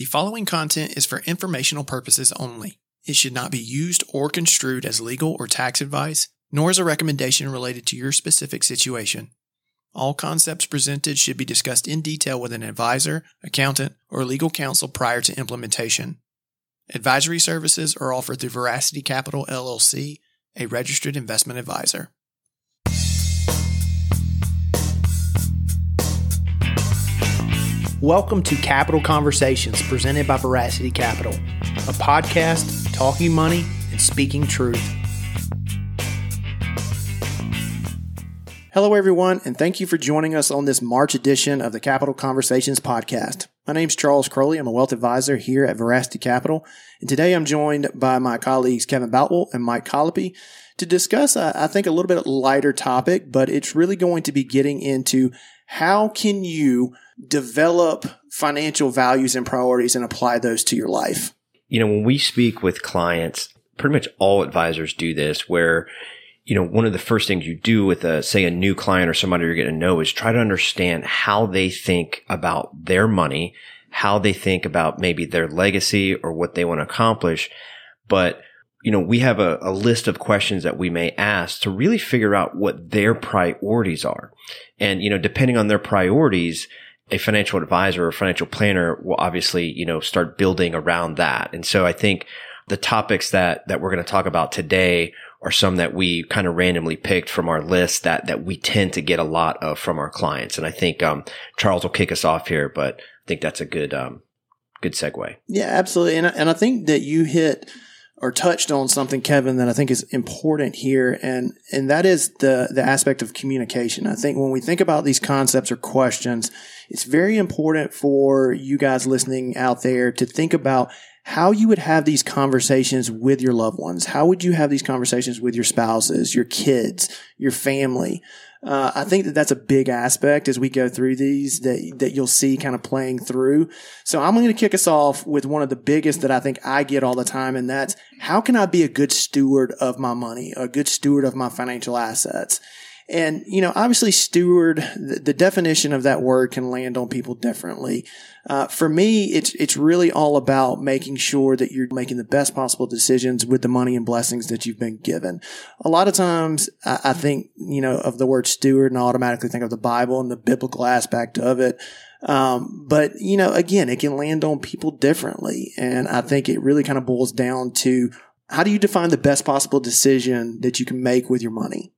The following content is for informational purposes only. It should not be used or construed as legal or tax advice, nor as a recommendation related to your specific situation. All concepts presented should be discussed in detail with an advisor, accountant, or legal counsel prior to implementation. Advisory services are offered through Veracity Capital LLC, a registered investment advisor. Welcome to Capital Conversations presented by Veracity Capital, a podcast talking money and speaking truth. Hello, everyone, and thank you for joining us on this March edition of the Capital Conversations podcast. My name is Charles Crowley. I'm a wealth advisor here at Veracity Capital, and today I'm joined by my colleagues Kevin Boutwell and Mike Colopy to discuss, uh, I think, a little bit lighter topic, but it's really going to be getting into how can you develop financial values and priorities and apply those to your life? You know, when we speak with clients, pretty much all advisors do this where you know, one of the first things you do with a, say a new client or somebody you're getting to know is try to understand how they think about their money, how they think about maybe their legacy or what they want to accomplish. But, you know, we have a, a list of questions that we may ask to really figure out what their priorities are. And, you know, depending on their priorities, a financial advisor or financial planner will obviously, you know, start building around that. And so I think the topics that, that we're going to talk about today are some that we kind of randomly picked from our list that, that we tend to get a lot of from our clients. And I think, um, Charles will kick us off here, but I think that's a good, um, good segue. Yeah, absolutely. And, and I think that you hit, or touched on something, Kevin, that I think is important here, and and that is the the aspect of communication. I think when we think about these concepts or questions, it's very important for you guys listening out there to think about how you would have these conversations with your loved ones. How would you have these conversations with your spouses, your kids, your family? Uh, I think that that's a big aspect as we go through these that, that you'll see kind of playing through. So I'm going to kick us off with one of the biggest that I think I get all the time. And that's how can I be a good steward of my money, a good steward of my financial assets? And, you know, obviously steward, the, the definition of that word can land on people differently. Uh, for me, it's, it's really all about making sure that you're making the best possible decisions with the money and blessings that you've been given. A lot of times I, I think, you know, of the word steward and I automatically think of the Bible and the biblical aspect of it. Um, but you know, again, it can land on people differently. And I think it really kind of boils down to how do you define the best possible decision that you can make with your money?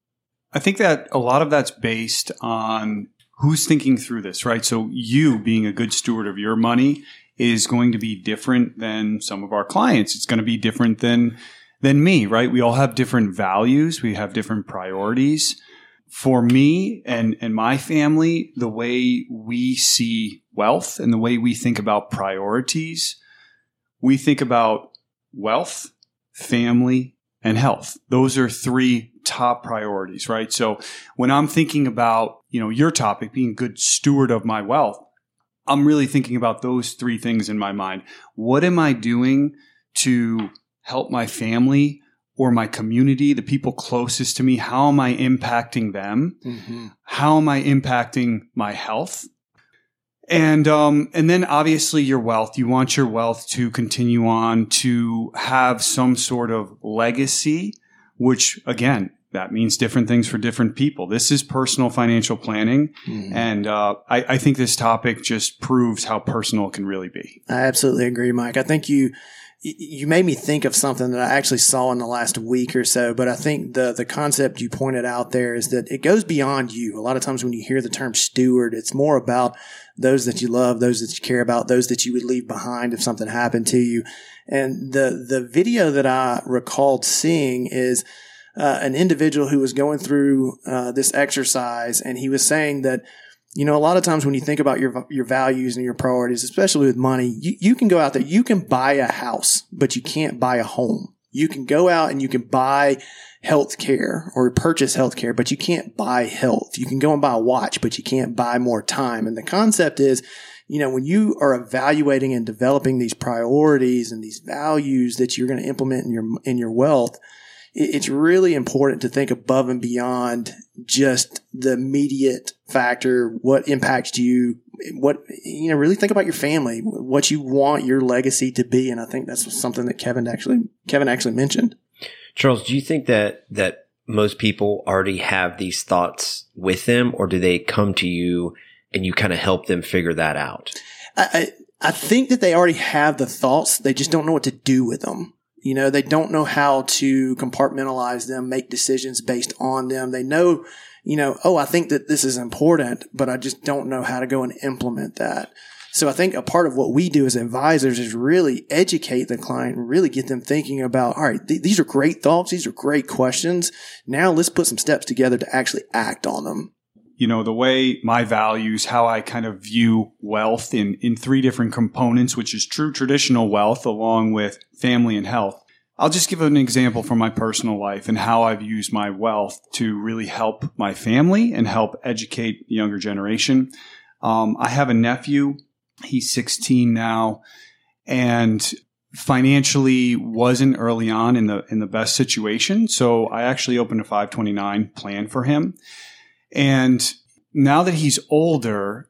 I think that a lot of that's based on who's thinking through this, right? So you being a good steward of your money is going to be different than some of our clients. It's going to be different than than me, right? We all have different values, we have different priorities. For me and and my family, the way we see wealth and the way we think about priorities, we think about wealth, family, and health. Those are three top priorities, right? So when I'm thinking about, you know, your topic being a good steward of my wealth, I'm really thinking about those three things in my mind. What am I doing to help my family or my community, the people closest to me? How am I impacting them? Mm-hmm. How am I impacting my health? And um, and then obviously your wealth. You want your wealth to continue on to have some sort of legacy which again, that means different things for different people. This is personal financial planning. Mm. And uh, I, I, think this topic just proves how personal it can really be. I absolutely agree, Mike. I think you you made me think of something that I actually saw in the last week or so, but I think the the concept you pointed out there is that it goes beyond you. A lot of times when you hear the term steward, it's more about those that you love, those that you care about, those that you would leave behind if something happened to you. And the the video that I recalled seeing is uh, an individual who was going through uh, this exercise, and he was saying that you know a lot of times when you think about your your values and your priorities, especially with money, you, you can go out there, you can buy a house, but you can't buy a home. You can go out and you can buy health care or purchase health care, but you can't buy health. You can go and buy a watch, but you can't buy more time. And the concept is you know, when you are evaluating and developing these priorities and these values that you're going to implement in your in your wealth, it's really important to think above and beyond just the immediate factor, what impacts you, what, you know, really think about your family, what you want your legacy to be. And I think that's something that Kevin actually, Kevin actually mentioned. Charles, do you think that, that most people already have these thoughts with them or do they come to you and you kind of help them figure that out? I, I, I think that they already have the thoughts. They just don't know what to do with them. You know, they don't know how to compartmentalize them, make decisions based on them. They know, you know, oh, I think that this is important, but I just don't know how to go and implement that. So I think a part of what we do as advisors is really educate the client really get them thinking about, all right, th- these are great thoughts. These are great questions. Now let's put some steps together to actually act on them you know, the way my values, how I kind of view wealth in, in three different components, which is true traditional wealth along with family and health. I'll just give an example from my personal life and how I've used my wealth to really help my family and help educate the younger generation. Um, I have a nephew. He's 16 now and financially wasn't early on in the, in the best situation. So I actually opened a 529 plan for him. And now that he's older,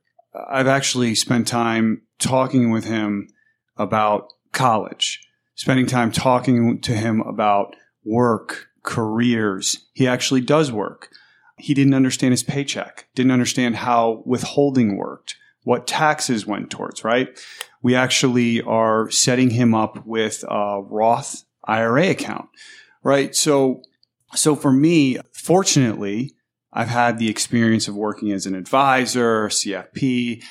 I've actually spent time talking with him about college, spending time talking to him about work, careers. He actually does work. He didn't understand his paycheck, didn't understand how withholding worked, what taxes went towards, right? We actually are setting him up with a Roth IRA account, right? So, so for me, fortunately, I've had the experience of working as an advisor, CFP.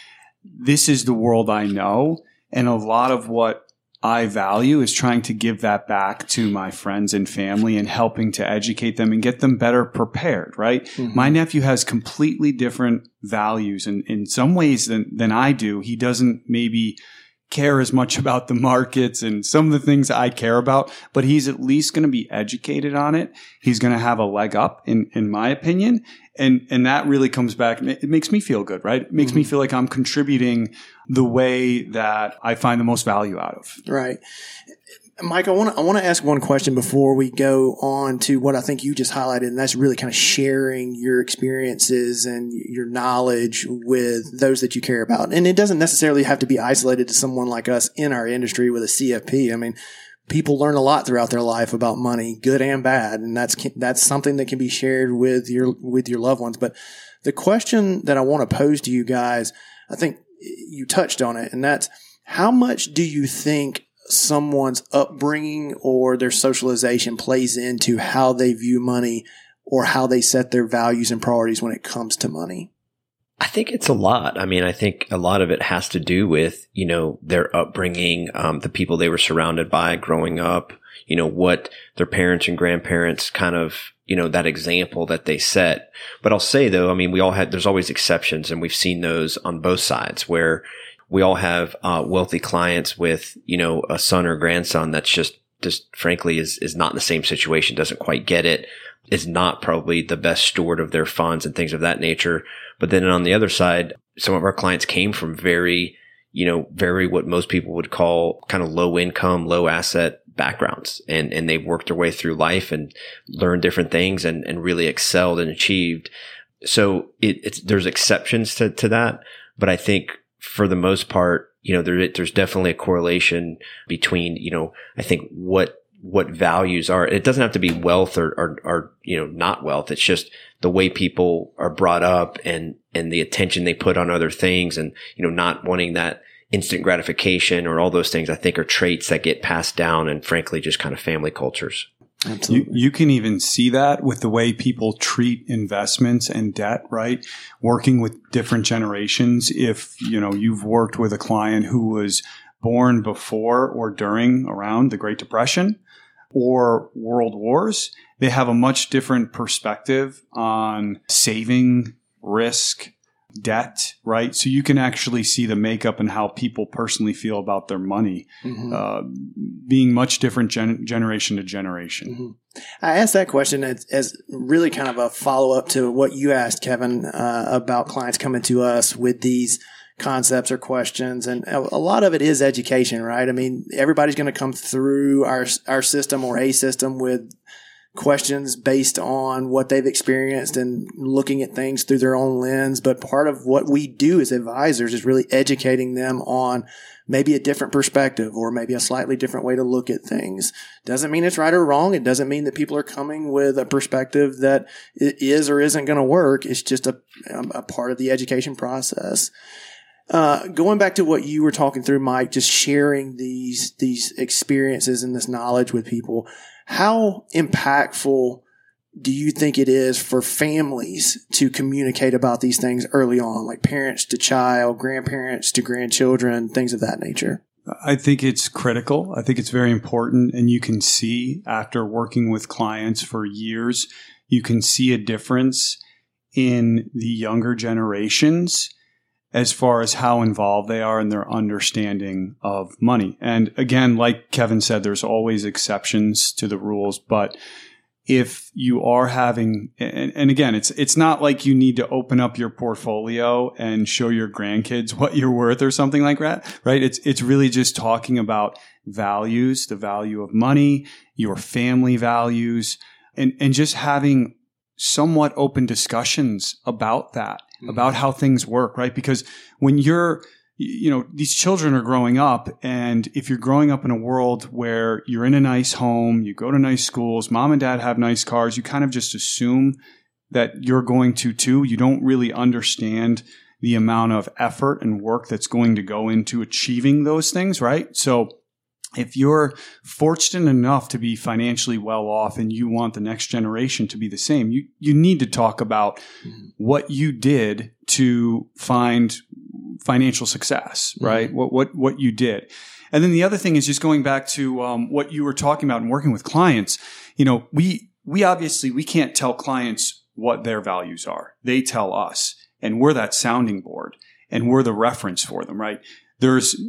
This is the world I know. And a lot of what I value is trying to give that back to my friends and family and helping to educate them and get them better prepared, right? Mm-hmm. My nephew has completely different values and in some ways than, than I do. He doesn't maybe care as much about the markets and some of the things I care about, but he's at least going to be educated on it. He's going to have a leg up in, in my opinion. And, and that really comes back. It makes me feel good, right? It makes mm-hmm. me feel like I'm contributing the way that I find the most value out of. Right. Mike, I want to I want to ask one question before we go on to what I think you just highlighted, and that's really kind of sharing your experiences and your knowledge with those that you care about. And it doesn't necessarily have to be isolated to someone like us in our industry with a CFP. I mean, people learn a lot throughout their life about money, good and bad, and that's that's something that can be shared with your with your loved ones. But the question that I want to pose to you guys, I think you touched on it, and that's how much do you think someone's upbringing or their socialization plays into how they view money or how they set their values and priorities when it comes to money? I think it's a lot. I mean, I think a lot of it has to do with, you know, their upbringing, um, the people they were surrounded by growing up, you know, what their parents and grandparents kind of, you know, that example that they set. But I'll say though, I mean, we all had, there's always exceptions and we've seen those on both sides where, we all have uh, wealthy clients with you know a son or grandson that's just just frankly is is not in the same situation, doesn't quite get it, is not probably the best steward of their funds and things of that nature. But then on the other side, some of our clients came from very you know very what most people would call kind of low income, low asset backgrounds. And and they've worked their way through life and learned different things and and really excelled and achieved. So it, it's there's exceptions to to that. But i think for the most part, you know, there, there's definitely a correlation between, you know, I think what, what values are. It doesn't have to be wealth or, or, or, you know, not wealth. It's just the way people are brought up and, and the attention they put on other things and, you know, not wanting that instant gratification or all those things I think are traits that get passed down and frankly just kind of family cultures. Absolutely. You, you, can even see that with the way people treat investments and debt, right? Working with different generations. If, you know, you've worked with a client who was born before or during around the Great Depression or world wars, they have a much different perspective on saving, risk, debt, right? So you can actually see the makeup and how people personally feel about their money mm-hmm. uh, being much different gen- generation to generation. Mm-hmm. I asked that question as, as, really kind of a follow up to what you asked, Kevin, uh, about clients coming to us with these concepts or questions. And a lot of it is education, right? I mean, everybody's going to come through our, our system or a system with questions based on what they've experienced and looking at things through their own lens. But part of what we do as advisors is really educating them on maybe a different perspective or maybe a slightly different way to look at things. Doesn't mean it's right or wrong. It doesn't mean that people are coming with a perspective that is or isn't going to work. It's just a, a part of the education process. Uh, going back to what you were talking through, Mike, just sharing these these experiences and this knowledge with people. How impactful do you think it is for families to communicate about these things early on, like parents to child, grandparents to grandchildren, things of that nature? I think it's critical. I think it's very important. And you can see after working with clients for years, you can see a difference in the younger generations as far as how involved they are in their understanding of money. And again, like Kevin said, there's always exceptions to the rules, but if you are having and, and, again it's it's not like you need to open up your portfolio and show your grandkids what you're worth or something like that right it's it's really just talking about values the value of money your family values and and just having somewhat open discussions about that mm-hmm. about how things work right because when you're you know, these children are growing up. And if you're growing up in a world where you're in a nice home, you go to nice schools, mom and dad have nice cars, you kind of just assume that you're going to too. You don't really understand the amount of effort and work that's going to go into achieving those things, right? So, if you're fortunate enough to be financially well off and you want the next generation to be the same, you, you need to talk about mm-hmm. what you did to find financial success, mm-hmm. right? Mm-hmm. What, what, what you did. And then the other thing is just going back to um, what you were talking about and working with clients. You know, we, we obviously, we can't tell clients what their values are. They tell us and we're that sounding board and we're the reference for them, right? There's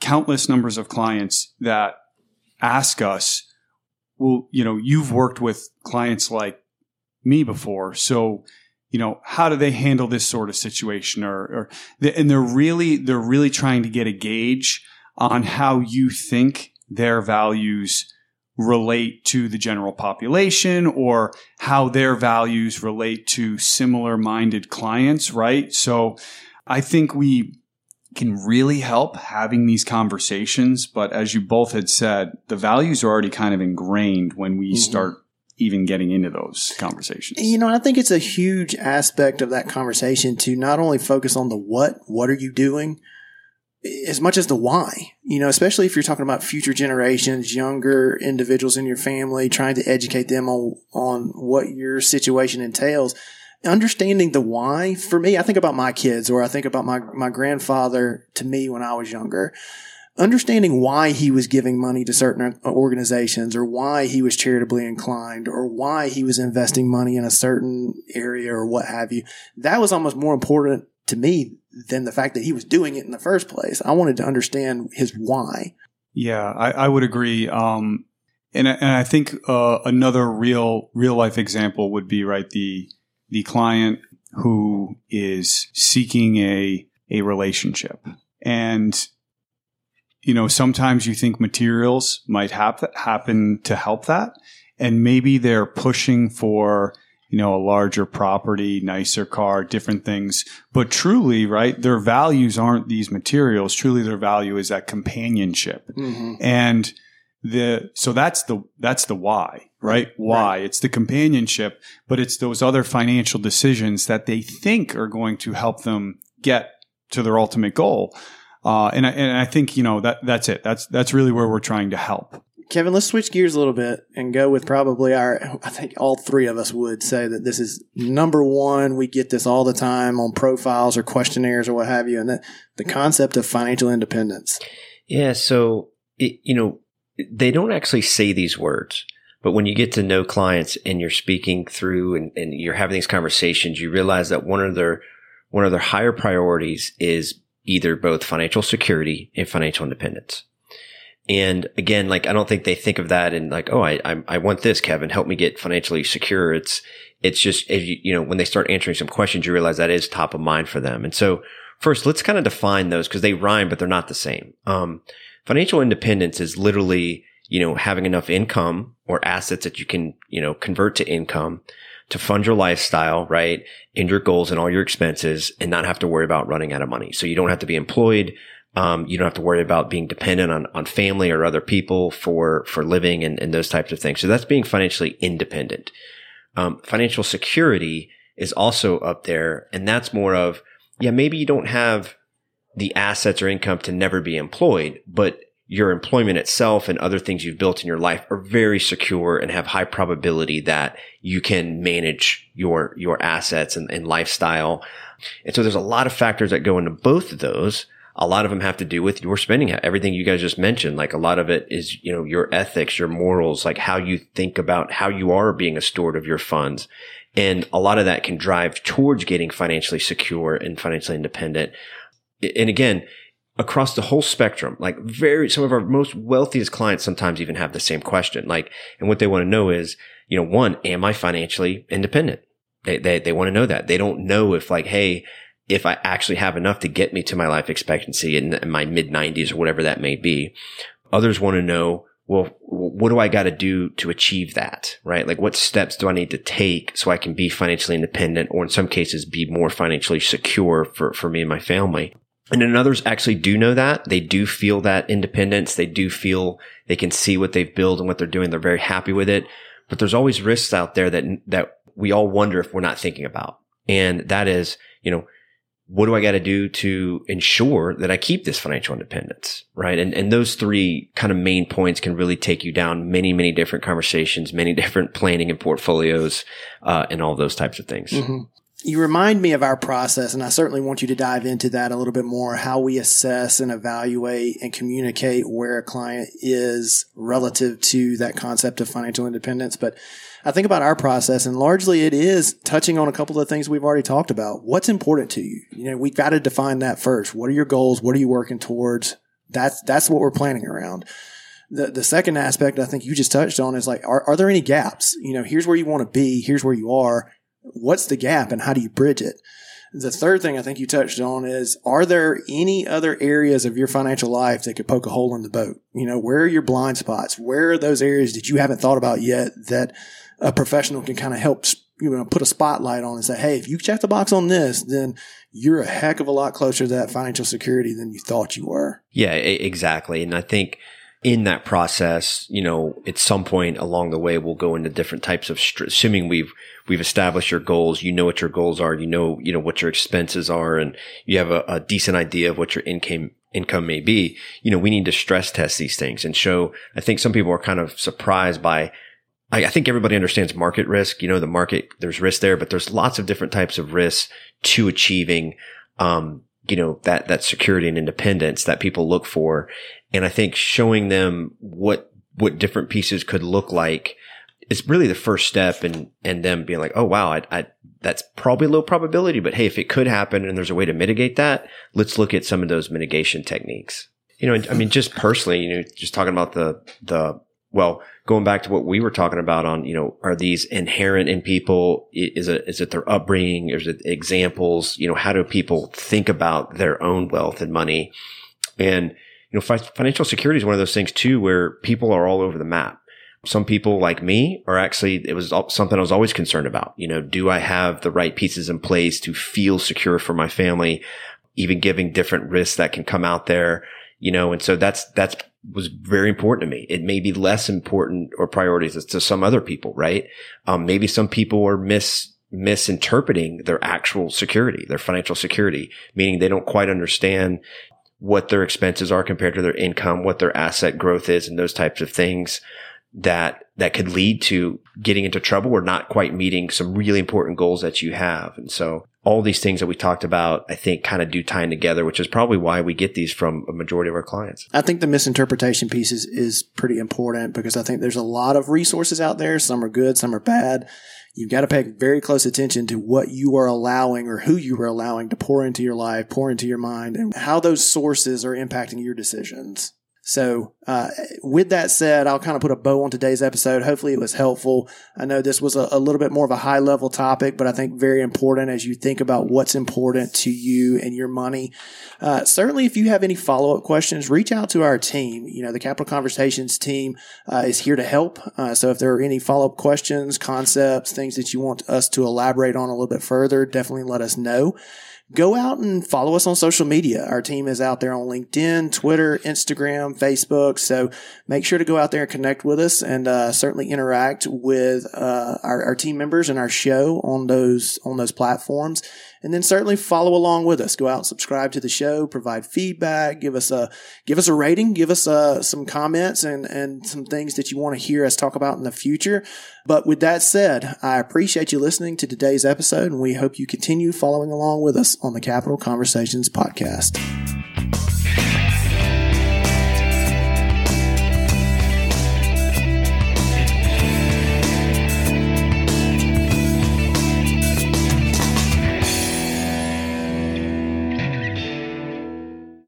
countless numbers of clients that ask us, well, you know, you've worked with clients like me before. So, you know, how do they handle this sort of situation? Or, or and they're really, they're really trying to get a gauge on how you think their values relate to the general population or how their values relate to similar minded clients, right? So I think we, can really help having these conversations. But as you both had said, the values are already kind of ingrained when we mm-hmm. start even getting into those conversations. You know, I think it's a huge aspect of that conversation to not only focus on the what, what are you doing, as much as the why, you know, especially if you're talking about future generations, younger individuals in your family, trying to educate them on, on what your situation entails understanding the why for me, I think about my kids or I think about my, my grandfather to me when I was younger. Understanding why he was giving money to certain organizations or why he was charitably inclined or why he was investing money in a certain area or what have you. That was almost more important to me than the fact that he was doing it in the first place. I wanted to understand his why. Yeah, I, I would agree. Um, and, and I think uh, another real real life example would be right the the client who is seeking a, a relationship. And, you know, sometimes you think materials might hap- happen to help that. And maybe they're pushing for, you know, a larger property, nicer car, different things. But truly, right, their values aren't these materials. Truly, their value is that companionship. Mm-hmm. And the, so that's the, that's the why right? Why? Right. It's the companionship, but it's those other financial decisions that they think are going to help them get to their ultimate goal. Uh, and I, and I think you know that that's it. That's that's really where we're trying to help. Kevin, let's switch gears a little bit and go with probably our. I think all three of us would say that this is number one. We get this all the time on profiles or questionnaires or what have you, and the, the concept of financial independence. Yeah. So it, you know they don't actually say these words but when you get to know clients and you're speaking through and, and you're having these conversations, you realize that one of their, one of their higher priorities is either both financial security and financial independence. And again, like, I don't think they think of that and like, oh, I, I, I want this, Kevin, help me get financially secure. It's, it's just, you, you know, when they start answering some questions, you realize that is top of mind for them. And so first, let's kind of define those because they rhyme, but they're not the same. Um, financial independence is literally you know, having enough income or assets that you can, you know, convert to income to fund your lifestyle, right? And your goals and all your expenses and not have to worry about running out of money. So you don't have to be employed. Um, you don't have to worry about being dependent on, on family or other people for, for living and, and those types of things. So that's being financially independent. Um, financial security is also up there. And that's more of, yeah, maybe you don't have the assets or income to never be employed, but your employment itself and other things you've built in your life are very secure and have high probability that you can manage your, your assets and, and lifestyle. And so there's a lot of factors that go into both of those. A lot of them have to do with your spending, everything you guys just mentioned. Like a lot of it is, you know, your ethics, your morals, like how you think about how you are being a steward of your funds. And a lot of that can drive towards getting financially secure and financially independent. And again, across the whole spectrum, like very, some of our most wealthiest clients sometimes even have the same question. Like, and what they want to know is, you know, one, am I financially independent? They, they, they want to know that. They don't know if like, hey, if I actually have enough to get me to my life expectancy in, in my mid 90s or whatever that may be. Others want to know, well, what do I got to do to achieve that? Right? Like what steps do I need to take so I can be financially independent or in some cases be more financially secure for, for me and my family? And then others actually do know that. They do feel that independence. They do feel they can see what they've built and what they're doing. They're very happy with it. But there's always risks out there that, that we all wonder if we're not thinking about. And that is, you know, what do I got to do to ensure that I keep this financial independence? Right. And, and those three kind of main points can really take you down many, many different conversations, many different planning and portfolios, uh, and all those types of things. Mm-hmm you remind me of our process, and I certainly want you to dive into that a little bit more how we assess and evaluate and communicate where a client is relative to that concept of financial independence. But I think about our process, and largely it is touching on a couple of the things we've already talked about. What's important to you? You know, we've got to define that first. What are your goals? What are you working towards? That's that's what we're planning around. The, the second aspect I think you just touched on is like, are, are there any gaps? You know, here's where you want to be. Here's where you are what's the gap and how do you bridge it? The third thing I think you touched on is are there any other areas of your financial life that could poke a hole in the boat? You know, where are your blind spots? Where are those areas that you haven't thought about yet that a professional can kind of help, you know, put a spotlight on and say, Hey, if you check the box on this, then you're a heck of a lot closer to that financial security than you thought you were. Yeah, exactly. And I think in that process, you know, at some point along the way, we'll go into different types of, assuming we've, we've established your goals. You know what your goals are. You know, you know what your expenses are and you have a, a decent idea of what your income income may be. You know, we need to stress test these things and show, I think some people are kind of surprised by I, think everybody understands market risk. You know, the market, there's risk there, but there's lots of different types of risks to achieving, um, you know, that, that security and independence that people look for. And I think showing them what, what different pieces could look like it's really the first step and and them being like, oh wow, I, I, that's probably low probability, but hey, if it could happen and there's a way to mitigate that, let's look at some of those mitigation techniques. You know, I mean, just personally, you know, just talking about the the well, going back to what we were talking about on, you know, are these inherent in people? Is it is it their upbringing? Is it examples? You know, how do people think about their own wealth and money? And you know, financial security is one of those things too, where people are all over the map some people like me are actually, it was something I was always concerned about. You know, do I have the right pieces in place to feel secure for my family, even giving different risks that can come out there, you know, and so that's, that's was very important to me. It may be less important or priorities to some other people, right? Um, maybe some people are mis, misinterpreting their actual security, their financial security, meaning they don't quite understand what their expenses are compared to their income, what their asset growth is and those types of things that that could lead to getting into trouble or not quite meeting some really important goals that you have. And so all these things that we talked about, I think kind of do tie in together, which is probably why we get these from a majority of our clients. I think the misinterpretation piece is, is pretty important because I think there's a lot of resources out there. Some are good, some are bad. You've got to pay very close attention to what you are allowing or who you are allowing to pour into your life, pour into your mind, and how those sources are impacting your decisions. So, uh, with that said, I'll kind of put a bow on today's episode. Hopefully it was helpful. I know this was a, a, little bit more of a high level topic, but I think very important as you think about what's important to you and your money. Uh, certainly, if you have any follow up questions, reach out to our team. You know, the Capital Conversations team uh, is here to help. Uh, so if there are any follow up questions, concepts, things that you want us to elaborate on a little bit further, definitely let us know go out and follow us on social media. Our team is out there on LinkedIn, Twitter, Instagram, Facebook. So make sure to go out there and connect with us and uh, certainly interact with uh, our, our, team members and our show on those on those platforms. And then certainly follow along with us. Go out, and subscribe to the show, provide feedback, give us a give us a rating, give us uh, some comments and and some things that you want to hear us talk about in the future. But with that said, I appreciate you listening to today's episode, and we hope you continue following along with us on the Capital Conversations podcast.